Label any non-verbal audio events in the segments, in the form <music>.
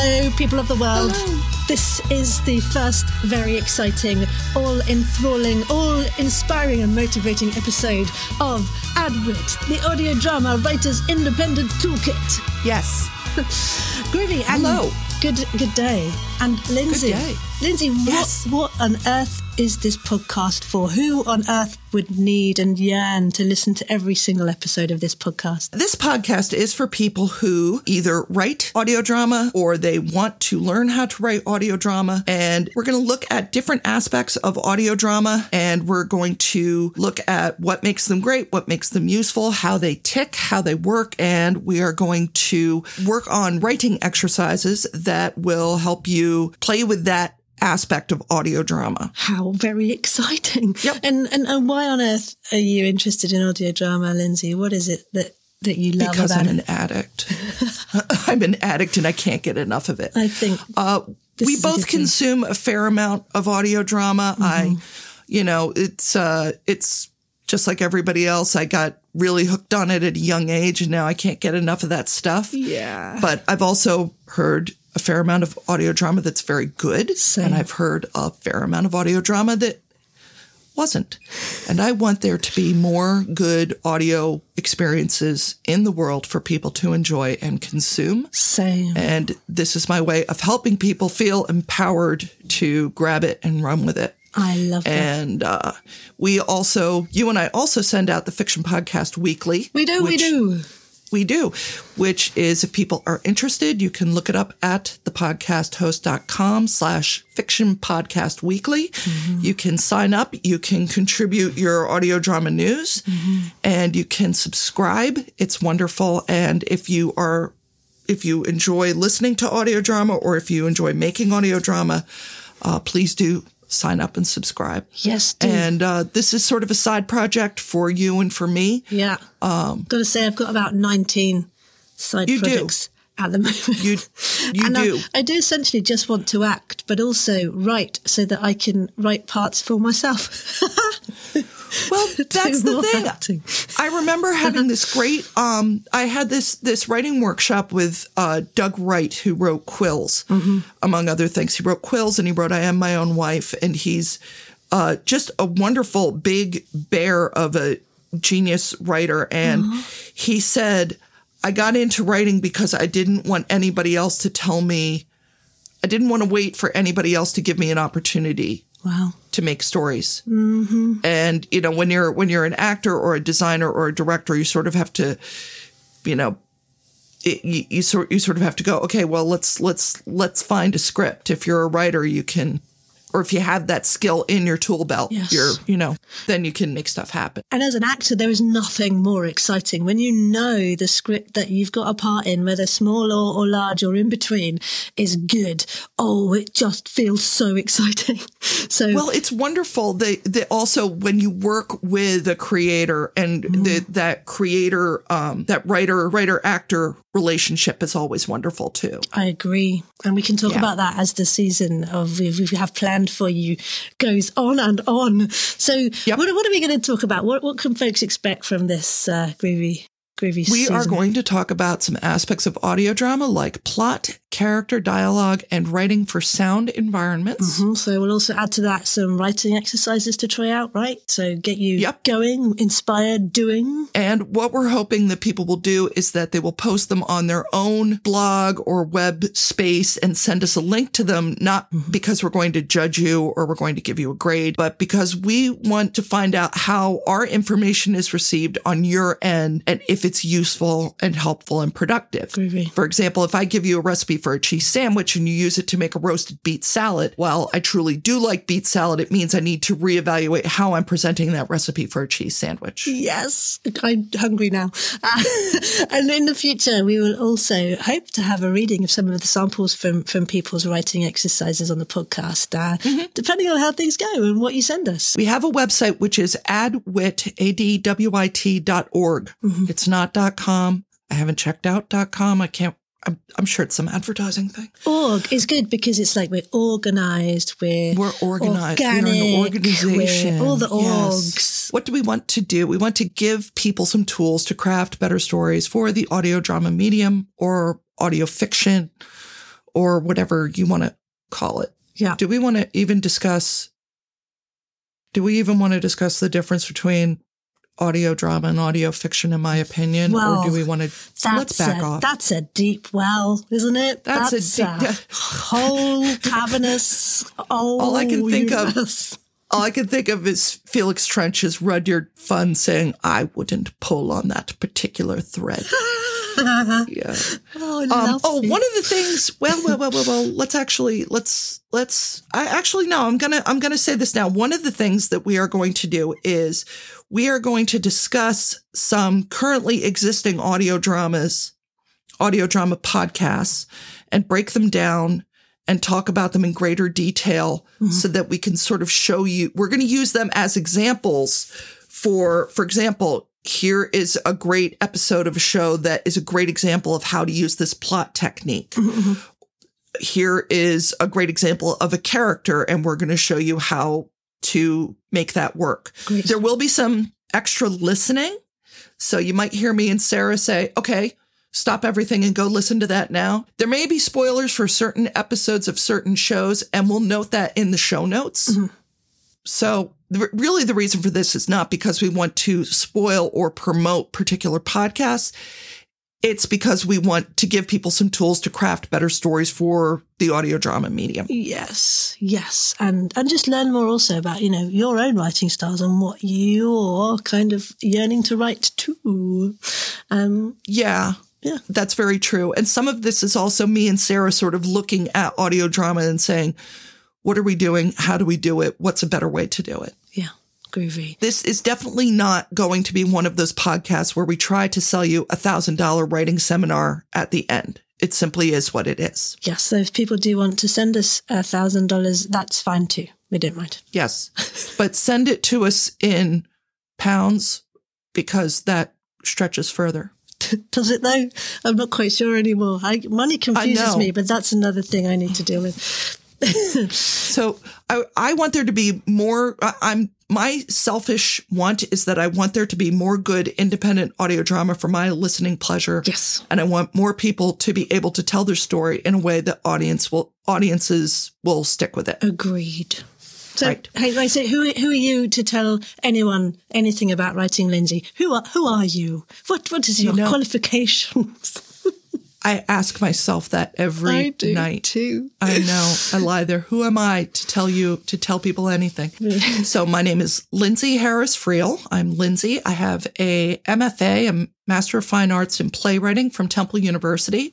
Hello, people of the world. This is the first very exciting, all enthralling, all inspiring and motivating episode of AdWit, the audio drama writer's independent toolkit. Yes. <laughs> Groovy and Hello. Good good day. And Lindsay. Lindsay, Yes. what what on earth is this podcast for? Who on earth would need and yearn to listen to every single episode of this podcast? This podcast is for people who either write audio drama or they want to learn how to write audio drama. And we're going to look at different aspects of audio drama and we're going to look at what makes them great, what makes them useful, how they tick, how they work. And we are going to work on writing exercises that will help you play with that aspect of audio drama. How very exciting. Yep. And, and and why on earth are you interested in audio drama, Lindsay? What is it that that you love Because about I'm it? an addict. <laughs> I'm an addict and I can't get enough of it. I think Uh, we is a both thing. consume a fair amount of audio drama. I, you know, it's uh, it's just like everybody else. I got really hooked on it at a young age, and now I can't get enough of that stuff. Yeah. But I've also heard a fair amount of audio drama that's very good, Same. and I've heard a fair amount of audio drama that wasn't. And I want there to be more good audio experiences in the world for people to enjoy and consume. same. And this is my way of helping people feel empowered to grab it and run with it. I love that. And uh, we also, you and I also send out the Fiction Podcast weekly. We do, we do. We do, which is if people are interested, you can look it up at thepodcasthost.com slash fiction podcast weekly. You can sign up, you can contribute your audio drama news, and you can subscribe. It's wonderful. And if you are if you enjoy listening to audio drama or if you enjoy making audio drama, uh, please do sign up and subscribe. Yes, do. And uh, this is sort of a side project for you and for me. yeah. Um, Got to say, I've got about 19 side You do. projects at the <laughs> moment. You, you and do. I, I do essentially just want to act, but also write so that I can write parts for myself. <laughs> Well, <laughs> that's the thing. acting. I remember having this <laughs> great. Um, I had this this writing workshop with uh, Doug Wright, who wrote Quills, Mm-hmm. among other things. He wrote Quills, and he wrote I Am My Own Wife, and he's uh, just a wonderful big bear of a genius writer. And Uh-huh. he said, I got into writing because I didn't want anybody else to tell me. I didn't want to wait for anybody else to give me an opportunity wow. to make stories. Mm-hmm. And you know, when you're when you're an actor or a designer or a director, you sort of have to, you know, it, you, you sort you sort of have to go. Okay, well, let's let's let's find a script. If you're a writer, you can, or if you have that skill in your tool belt, Yes. you're you know, then you can make stuff happen. And as an actor, there is nothing more exciting when you know the script that you've got a part in, whether small or, or large or in between, is good. Oh, it just feels so <laughs> exciting. So, Well, it's wonderful that, that also when you work with a creator and the, that creator, um, that writer, writer actor relationship is always wonderful too. I agree. And we can talk Yeah. about that as the season of we we have for you goes on and on. So, Yep. what, what are we going to talk about? What, what can folks expect from this uh, groovy, groovy We season? are going to talk about some aspects of audio drama like plot, character, dialogue, and writing for sound environments. Mhm. So we'll also add to that some writing exercises to try out, right? So get you Yep. going, inspired, doing. And what we're hoping that people will do is that they will post them on their own blog or web space and send us a link to them, not because we're going to judge you or we're going to give you a grade, but because we want to find out how our information is received on your end and if it's useful and helpful and productive. For example, if I give you a recipe for a cheese sandwich and you use it to make a roasted beet salad, while I truly do like beet salad, it means I need to reevaluate how I'm presenting that recipe for a cheese sandwich. Yes, I'm hungry now. Uh, <laughs> and in the future, we will also hope to have a reading of some of the samples from, from people's writing exercises on the podcast, uh, depending on how things go and what you send us. We have a website which is adwit, A-D-W-I-T dot org. It's not dot com. I haven't checked out dot com. I can't, I'm, I'm sure it's some advertising thing. Org is good because it's like we're organized, we're, We're organized. organic, We're an organization. we're all the Yes. orgs. What do we want to do? We want to give people some tools to craft better stories for the audio drama medium or audio fiction or whatever you want to call it. Yeah. Do we want to even discuss? Do we even want to discuss the difference between audio drama and audio fiction, in my opinion, Well, or do we want to? Let's back a, off. that's a deep well, isn't it? That's a deep- whole <laughs> cavernous. Oh, All I can think of- All I can think of is Felix Trench's Rudyard Funn saying, "I wouldn't pull on that particular thread." <laughs> <laughs> yeah. Oh, Um, oh, one of the things. Well, well, well, well, well. Let's actually let's let's. I actually no. I'm gonna I'm gonna say this now. One of the things that we are going to do is we are going to discuss some currently existing audio dramas, audio drama podcasts, and break them down and talk about them in greater detail so that we can sort of show you. We're going to use them as examples for, for example, here is a great episode of a show that is a great example of how to use this plot technique. <laughs> Mm-hmm. Here is a great example of a character, and we're going to show you how to make that work. Great. There will be some extra listening. So you might hear me and Sarah say, okay, stop everything and go listen to that now. There may be spoilers for certain episodes of certain shows, and we'll note that in the show notes. Mm-hmm. So, the, really, the reason for this is not because we want to spoil or promote particular podcasts. It's because we want to give people some tools to craft better stories for the audio drama medium. Yes, yes, and and just learn more also about you know your own writing styles and what you're kind of yearning to write too. Um, Yeah. Yeah. That's very true. And some of this is also me and Sarah sort of looking at audio drama and saying, what are we doing? How do we do it? What's a better way to do it? yeah, groovy. This is definitely not going to be one of those podcasts where we try to sell you a thousand dollar writing seminar at the end. It simply is what it is. Yes, so if people do want to send us a thousand dollars, that's fine too. We don't mind. Yes. but send it to us in pounds because that stretches further. <laughs> Does it though? I'm not quite sure anymore. I, money confuses me, but that's another thing I need to deal with. So I, I want there to be more. I- I'm my selfish want is that I want there to be more good independent audio drama for my listening pleasure. Yes. and I want more people to be able to tell their story in a way that audience will audiences will stick with it. Agreed. So, Right. hey, right, so who who are you to tell anyone anything about writing, Lindsay? Who are who are you? What what is your know- qualifications? I ask myself that every I do night. too. I know. I lie there. Who am I to tell you to tell people anything? <laughs> so my name is Lindsay Harris Friel. I'm Lindsay. I have a MFA, a Master of Fine Arts in Playwriting from Temple University,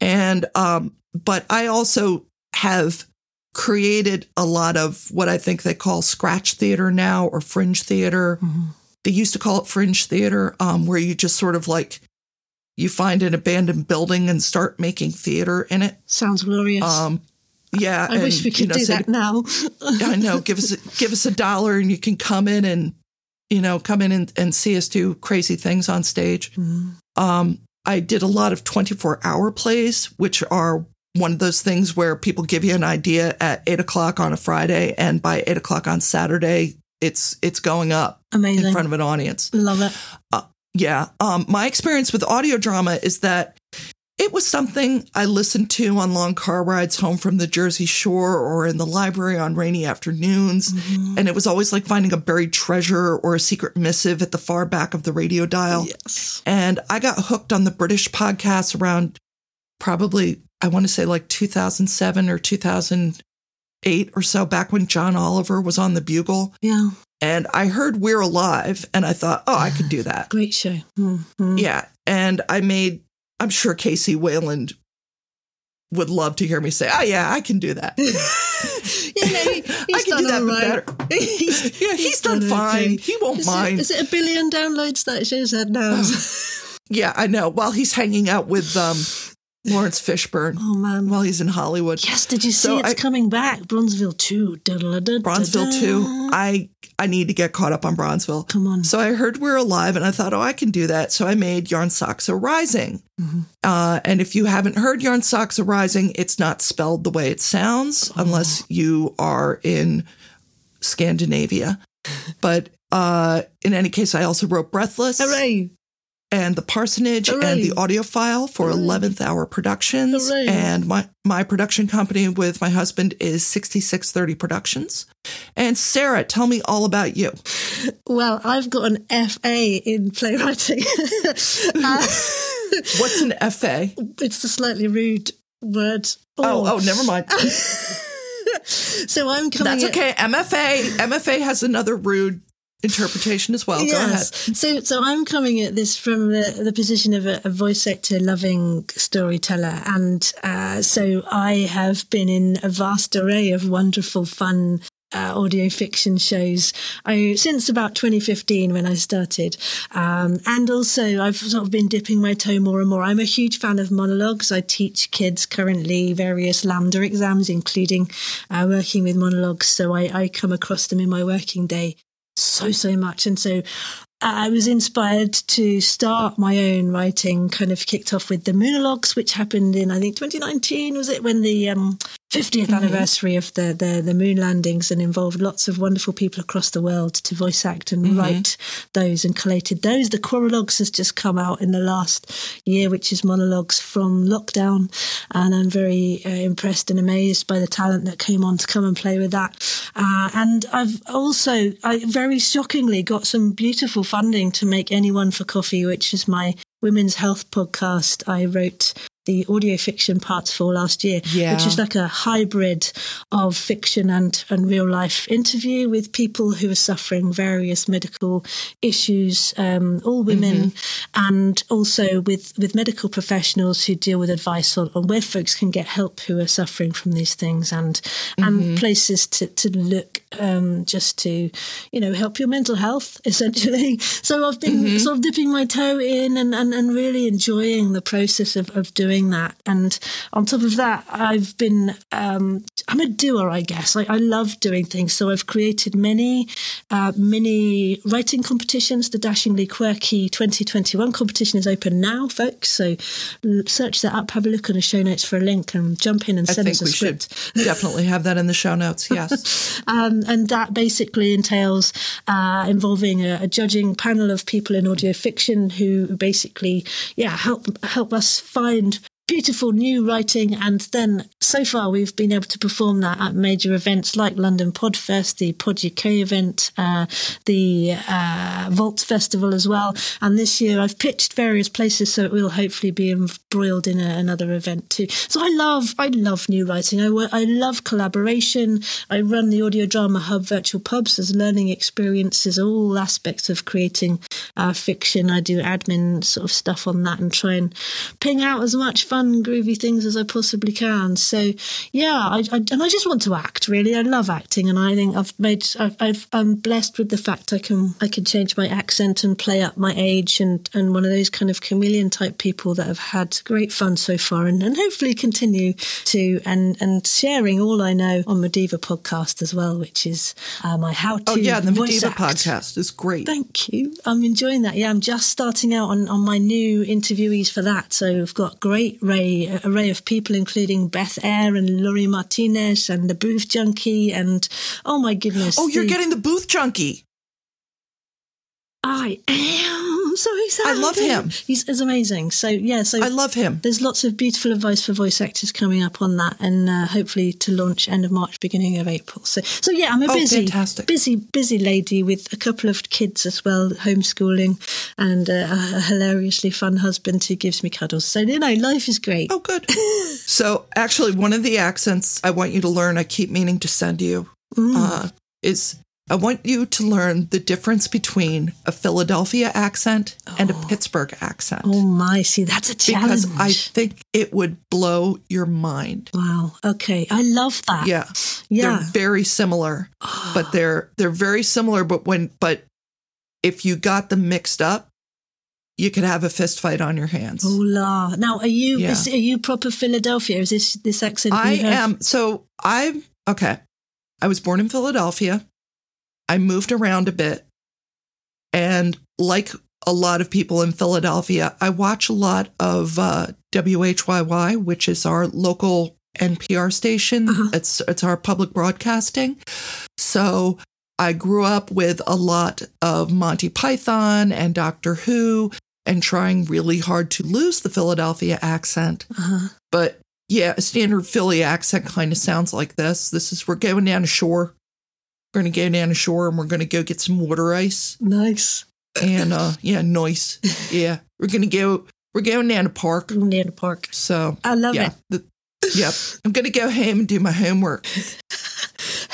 and um, but I also have created a lot of what I think they call scratch theater now or fringe theater. They used to call it fringe theater, um, where you just sort of like you find an abandoned building and start making theater in it. Sounds glorious. Um, yeah, I wish and, we you could know, do say- that now. <laughs> I know. Give us a, give us a dollar, and you can come in and you know come in and, and see us do crazy things on stage. Um, I did a lot of twenty four hour plays, which are one of those things where people give you an idea at eight o'clock on a Friday, and by eight o'clock on Saturday, it's it's going up Amazing. in front of an audience. Love it. Yeah. Um, my experience with audio drama is that it was something I listened to on long car rides home from the Jersey Shore or in the library on rainy afternoons. And it was always like finding a buried treasure or a secret missive at the far back of the radio dial. Yes. And I got hooked on the British podcast around probably, I want to say like 2007 or 2008 or so, back when John Oliver was on the Bugle. Yeah. And I heard We're Alive and I thought, oh, I could do <sighs> that. Great show. Mm, mm. Yeah. And I made, I'm sure KC Wayland would love to hear me say, oh, yeah, I can do that. <laughs> You know, <laughs> he- I he's can do done that right. better. <laughs> he's, Yeah, he's done fine. okay. He won't Is mind. It, is it a billion downloads that shows that now? <sighs> Yeah, I know. While he's hanging out with um, Laurence Fishburne, oh man. while he's in Hollywood. Yes, did you see So it's I- coming back? Bronzeville 2. Da-da-da-da-da. Bronzeville too. I I need to get caught up on Bronzeville. Come on. So I heard we're alive, and I thought, oh, I can do that. So I made Jarnsaxa Rising. Mm-hmm. Uh, and if you haven't heard Jarnsaxa Rising, it's not spelled the way it sounds, Oh. unless you are in Scandinavia. but uh, in any case, I also wrote Breathless. Hooray. And the parsonage Hooray. and the audiophile for 11th hour productions Hooray. and my my production company with my husband is 6630 productions and sarah tell me all about you Well, I've got an FA in playwriting. <laughs> Uh, what's an fa it's a slightly rude word. oh oh never mind <laughs> So I'm coming. that's at- okay mfa mfa has another rude interpretation as well go ahead So, so I'm coming at this from the, the position of a, a voice actor loving storyteller. And uh, so I have been in a vast array of wonderful, fun uh, audio fiction shows I, since about 2015 when I started. Um, and also, I've sort of been dipping my toe more and more. I'm a huge fan of monologues. I teach kids currently various LAMDA exams, including uh, working with monologues. So I, I come across them in my working day so so much. And so I was inspired to start my own writing, kind of kicked off with the Moonologues, which happened in, I think, 2019, was it, when the um, 50th anniversary of the, the, the moon landings and involved lots of wonderful people across the world to voice act and write those and collated those. The Quorologues has just come out in the last year, which is monologues from lockdown. And I'm very uh, impressed and amazed by the talent that came on to come and play with that. Uh, and I've also, I very shockingly got some beautiful funding to make Anyone for Coffee, which is my women's health podcast. I wrote the audio fiction parts for last year, Yeah. which is like a hybrid of fiction and, and real life interview with people who are suffering various medical issues, um, all women, and also with, with medical professionals who deal with advice on, on where folks can get help who are suffering from these things and and places to, to look um, just to, you know, help your mental health, <laughs> essentially. So I've been sort of dipping my toe in and, and, and really enjoying the process of, of doing that. And on top of that, I've been, um, I'm a doer, I guess. I, I love doing things. So I've created many uh, mini writing competitions. The Dashingly Quirky 2021 competition is open now, folks. So search that up, have a look in the show notes for a link and jump in and i send us a we should script. <laughs> definitely have that in the show notes yes <laughs> Um, and that basically entails uh, involving a, a judging panel of people in audio fiction who basically, yeah, help help us find beautiful new writing. And then so far we've been able to perform that at major events like London Podfest, the Pod UK event, uh, the uh, Vault Festival as well. And this year I've pitched various places, so it will hopefully be embroiled in a, another event too. So I love, I love new writing. I, I love collaboration. I run the Audio Drama Hub virtual pubs as learning experiences, all aspects of creating uh, fiction. I do admin sort of stuff on that and try and ping out as much fun, groovy things as I possibly can. So yeah, I, I, and I just want to act. Really, I love acting, and I think I've made. I've, I've, I'm blessed with the fact I can I can change my accent and play up my age, and and one of those kind of chameleon type people that have had great fun so far, and, and hopefully continue to and and sharing all I know on Mediva podcast as well, which is uh, my how to. oh yeah the mediva podcast is great Thank you. I'm enjoying that. Yeah, I'm just starting out on, on my new interviewees for that. So I've got great array, uh, array of people, including Beth Eyre and Laurie Martinez and the Booth Junkie. And oh my goodness. oh you're the- getting the booth junkie I am so excited. I love him. He's, he's amazing. So yeah, so i love him there's lots of beautiful advice for voice actors coming up on that, and uh, hopefully to launch end of March, beginning of April. So, so yeah, I'm a Oh, busy, fantastic. busy, busy lady with a couple of kids as well, homeschooling, and uh, a hilariously fun husband who gives me cuddles. So you know, life is great. Oh, good. <laughs> so, actually, one of the accents I want you to learn, I keep meaning to send you, Mm. uh, is I want you to learn the difference between a Philadelphia accent and a oh. Pittsburgh accent. Oh my, see, that's a challenge. because I think it would blow your mind. wow. Okay, I love that. Yeah. Yeah. They're very similar, but <sighs> they're they're very similar but when but if you got them mixed up, you could have a fist fight on your hands. Oh la. Now, are you Yeah. is, are you proper Philadelphia? Is this this accent? I am. So I'm okay. I was born in Philadelphia. I moved around a bit. And like a lot of people in Philadelphia, I watch a lot of uh, WHYY, which is our local NPR station. Uh-huh. It's it's our public broadcasting. So I grew up with a lot of Monty Python and Doctor Who and trying really hard to lose the Philadelphia accent. Uh-huh. But yeah, a standard Philly accent kind of sounds like this. This is we're going down to shore. We're gonna go down to shore and we're gonna go get some water ice. Nice. And uh yeah, nice. <laughs> Yeah. We're gonna go we're going down to park. Near the park. So I love yeah. it. The, yep. I'm gonna go home and do my homework. <laughs>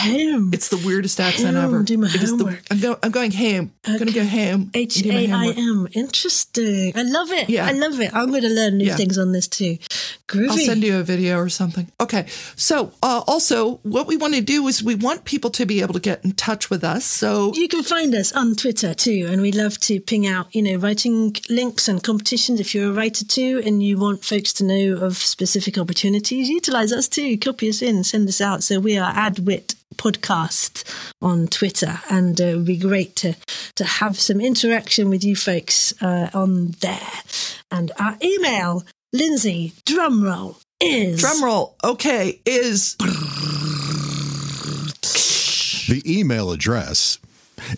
Home. It's the weirdest accent Home, ever. do my It is the- homework. I'm going I'm going home. I'm gonna go home. and H A I homework. M. Interesting. I love it. Yeah. I love it. I'm going to learn new Yeah. things on this too. Groovy. I'll send you a video or something. Okay. So, uh, also, what we want to do is we want people to be able to get in touch with us. So, You can find us on Twitter too, and we love to ping out, you know, writing links and competitions. If you're a writer too, and you want folks to know of specific opportunities, utilize us too. Copy us in, send us out. So we are AdWit Podcast on Twitter, and uh, it would be great to to have some interaction with you folks uh, on there. And our email, Lindsay, drumroll is drum roll. Okay. Is The email address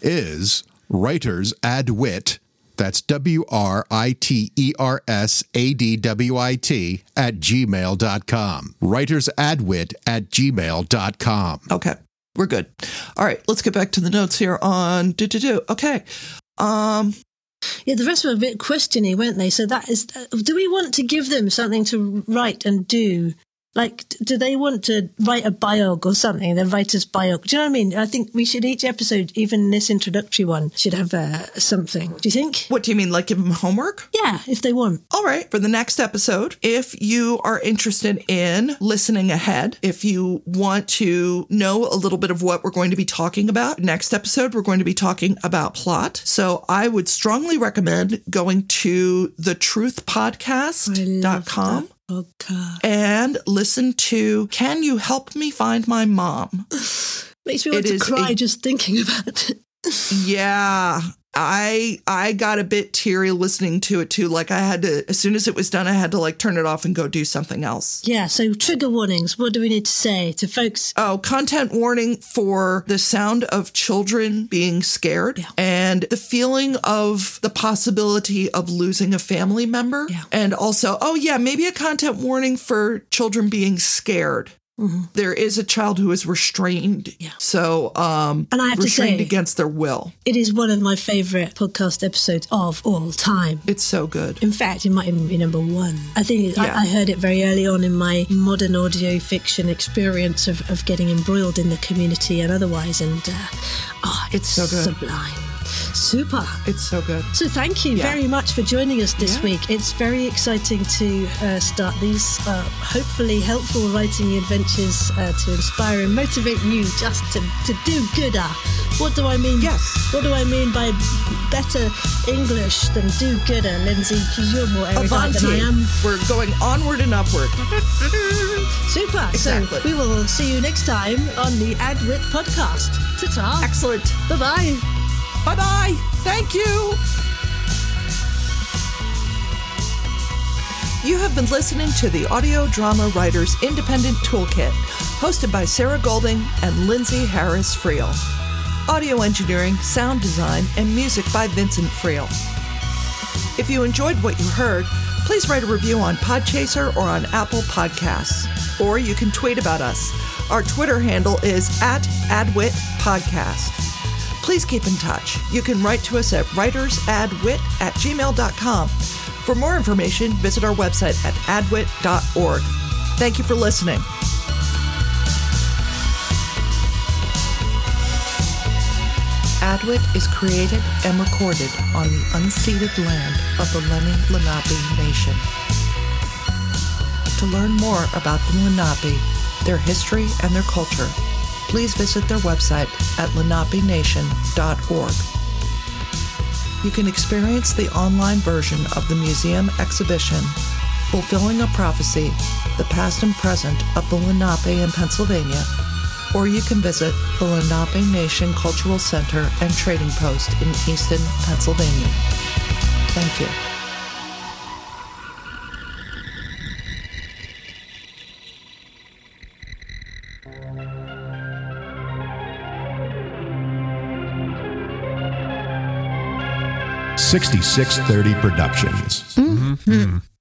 is writers add wit. That's W R I T E R S A D W I T at gmail.com. Writers adwit at gmail.com. okay. We're good. All right. Let's get back to the notes here on do do do. Okay. Um, Yeah, the rest were a bit questiony, weren't they? So that is, uh, do we want to give them something to write and do? Like, do they want to write a biog or something? The writer's biog. Do you know what I mean? I think we should each episode, even this introductory one, should have uh, something. Do you think? what do you mean? Like give them homework? Yeah, if they want. All right. For the next episode, if you are interested in listening ahead, if you want to know a little bit of what we're going to be talking about, next episode, we're going to be talking about plot. So I would strongly recommend going to Podcast. and listen to Can You Help Me Find My Mom? <laughs> Makes me want It to cry a- just thinking about it. <laughs> Yeah. I I got a bit teary listening to it too. Like I had to as soon as it was done, I had to like turn it off and go do something else. Yeah, so trigger warnings. What do we need to say to folks? Oh, content warning for the sound of children being scared Yeah. and the feeling of the possibility of losing a family member. Yeah. And also, oh, yeah, maybe a content warning for children being scared. There is a child who is restrained. Mm-hmm. Yeah. So, um, And I have to restrained say- against their will. It is one of my favorite podcast episodes of all time. It's so good. In fact, it might even be number one. I think Yeah. I, I heard it very early on in my modern audio fiction experience of, of getting embroiled in the community and otherwise. And uh, oh, it's, so good. sublime. Super. It's so good. So thank you Yeah. very much for joining us this Yeah. week. It's very exciting to uh, start these uh, hopefully helpful writing adventures uh, to inspire and motivate you just to, to do gooder. What do I mean? Yes. What do I mean by better English than do gooder, Lindsay? Because you're more erudite than I am. We're going onward and upward. <laughs> Super. Exactly. So we will see you next time on the AdWit podcast. Ta-ta. Excellent. Bye-bye. Bye bye. Thank you. You have been listening to the Audio Drama Writers Independent Toolkit, hosted by Sarah Golding and Lindsay Harris Friel. Audio engineering, sound design, and music by Vincent Friel. If you enjoyed what you heard, please write a review on Podchaser or on Apple Podcasts. Or you can tweet about us. Our Twitter handle is at AdWit Podcast. Please keep in touch. You can write to us at writersadwit at gmail.com. For more information, visit our website at adwit.org. Thank you for listening. Adwit is created and recorded on the unceded land of the Lenni Lenape Nation. To learn more about the Lenape, their history, and their culture, please visit their website at lenapenation.org. You can experience the online version of the museum exhibition, Fulfilling a Prophecy The Past and Present of the Lenape in Pennsylvania, or you can visit the Lenape Nation Cultural Center and Trading Post in Easton, Pennsylvania. Thank you. 6630 Productions. Mm-hmm. Mm-hmm.